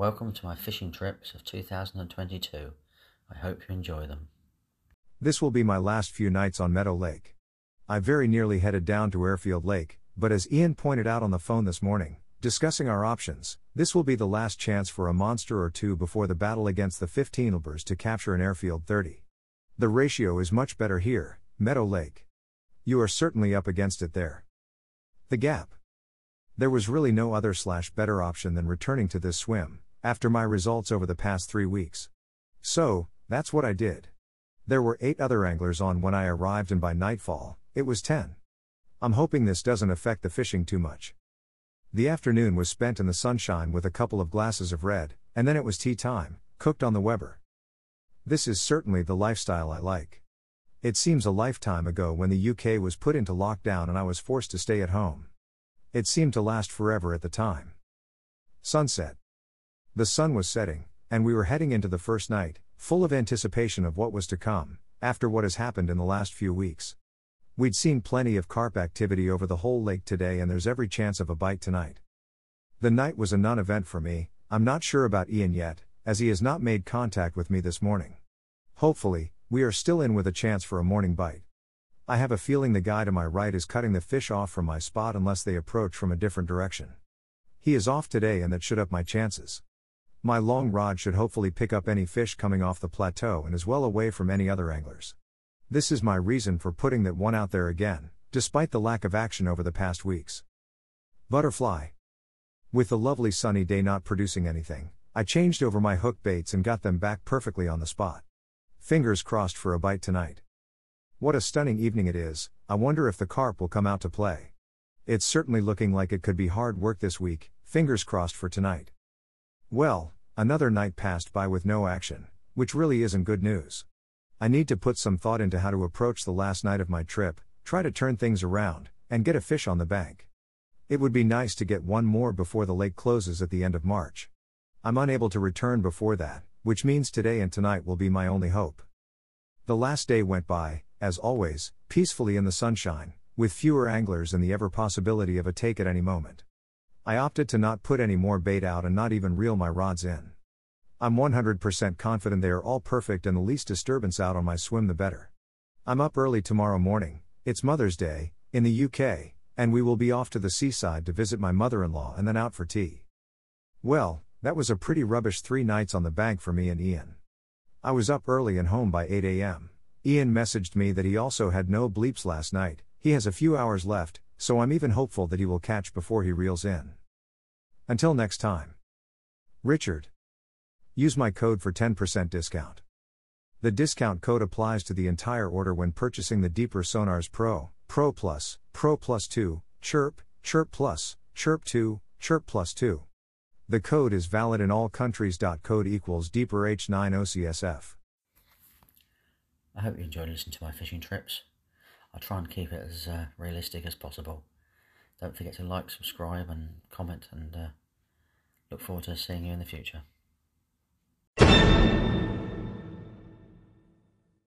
Welcome to my fishing trips of 2022. I hope you enjoy them. This will be my last few nights on Meadow Lake. I very nearly headed down to Airfield Lake, but as Ian pointed out on the phone this morning, discussing our options, this will be the last chance for a monster or two before the battle against the 15 to capture an Airfield 30. The ratio is much better here, Meadow Lake. You are certainly up against it there. The gap. There was really no other slash better option than returning to this swim, after my results over the past three weeks. So, that's what I did. There were eight other anglers on when I arrived, and by nightfall, it was 10. I'm hoping this doesn't affect the fishing too much. The afternoon was spent in the sunshine with a couple of glasses of red, and then it was tea time, cooked on the Weber. This is certainly the lifestyle I like. It seems a lifetime ago when the UK was put into lockdown and I was forced to stay at home. It seemed to last forever at the time. Sunset. The sun was setting, and we were heading into the first night, full of anticipation of what was to come, after what has happened in the last few weeks. We'd seen plenty of carp activity over the whole lake today, and there's every chance of a bite tonight. The night was a non event for me, I'm not sure about Ian yet, as he has not made contact with me this morning. Hopefully, we are still in with a chance for a morning bite. I have a feeling the guy to my right is cutting the fish off from my spot unless they approach from a different direction. He is off today, and that should up my chances. My long rod should hopefully pick up any fish coming off the plateau and is well away from any other anglers. This is my reason for putting that one out there again, despite the lack of action over the past weeks. Butterfly. With the lovely sunny day not producing anything, I changed over my hook baits and got them back perfectly on the spot. Fingers crossed for a bite tonight. What a stunning evening it is, I wonder if the carp will come out to play. It's certainly looking like it could be hard work this week, fingers crossed for tonight. Well, another night passed by with no action, which really isn't good news. I need to put some thought into how to approach the last night of my trip, try to turn things around, and get a fish on the bank. It would be nice to get one more before the lake closes at the end of March. I'm unable to return before that, which means today and tonight will be my only hope. The last day went by, as always, peacefully in the sunshine, with fewer anglers and the ever possibility of a take at any moment. I opted to not put any more bait out and not even reel my rods in. I'm 100% confident they are all perfect and the least disturbance out on my swim the better. I'm up early tomorrow morning, it's Mother's Day, in the UK, and we will be off to the seaside to visit my mother in law and then out for tea. Well, that was a pretty rubbish three nights on the bank for me and Ian. I was up early and home by 8 am. Ian messaged me that he also had no bleeps last night, he has a few hours left, so I'm even hopeful that he will catch before he reels in. Until next time. Richard. Use my code for 10% discount. The discount code applies to the entire order when purchasing the Deeper Sonars Pro, Pro Plus, Pro Plus 2, Chirp, Chirp Plus, Chirp 2, Chirp Plus 2. The code is valid in all countries. Code equals Deeper H9 OCSF. I hope you enjoyed listening to my fishing trips. I'll try and keep it as uh, realistic as possible. Don't forget to like, subscribe, and comment, and uh, look forward to seeing you in the future.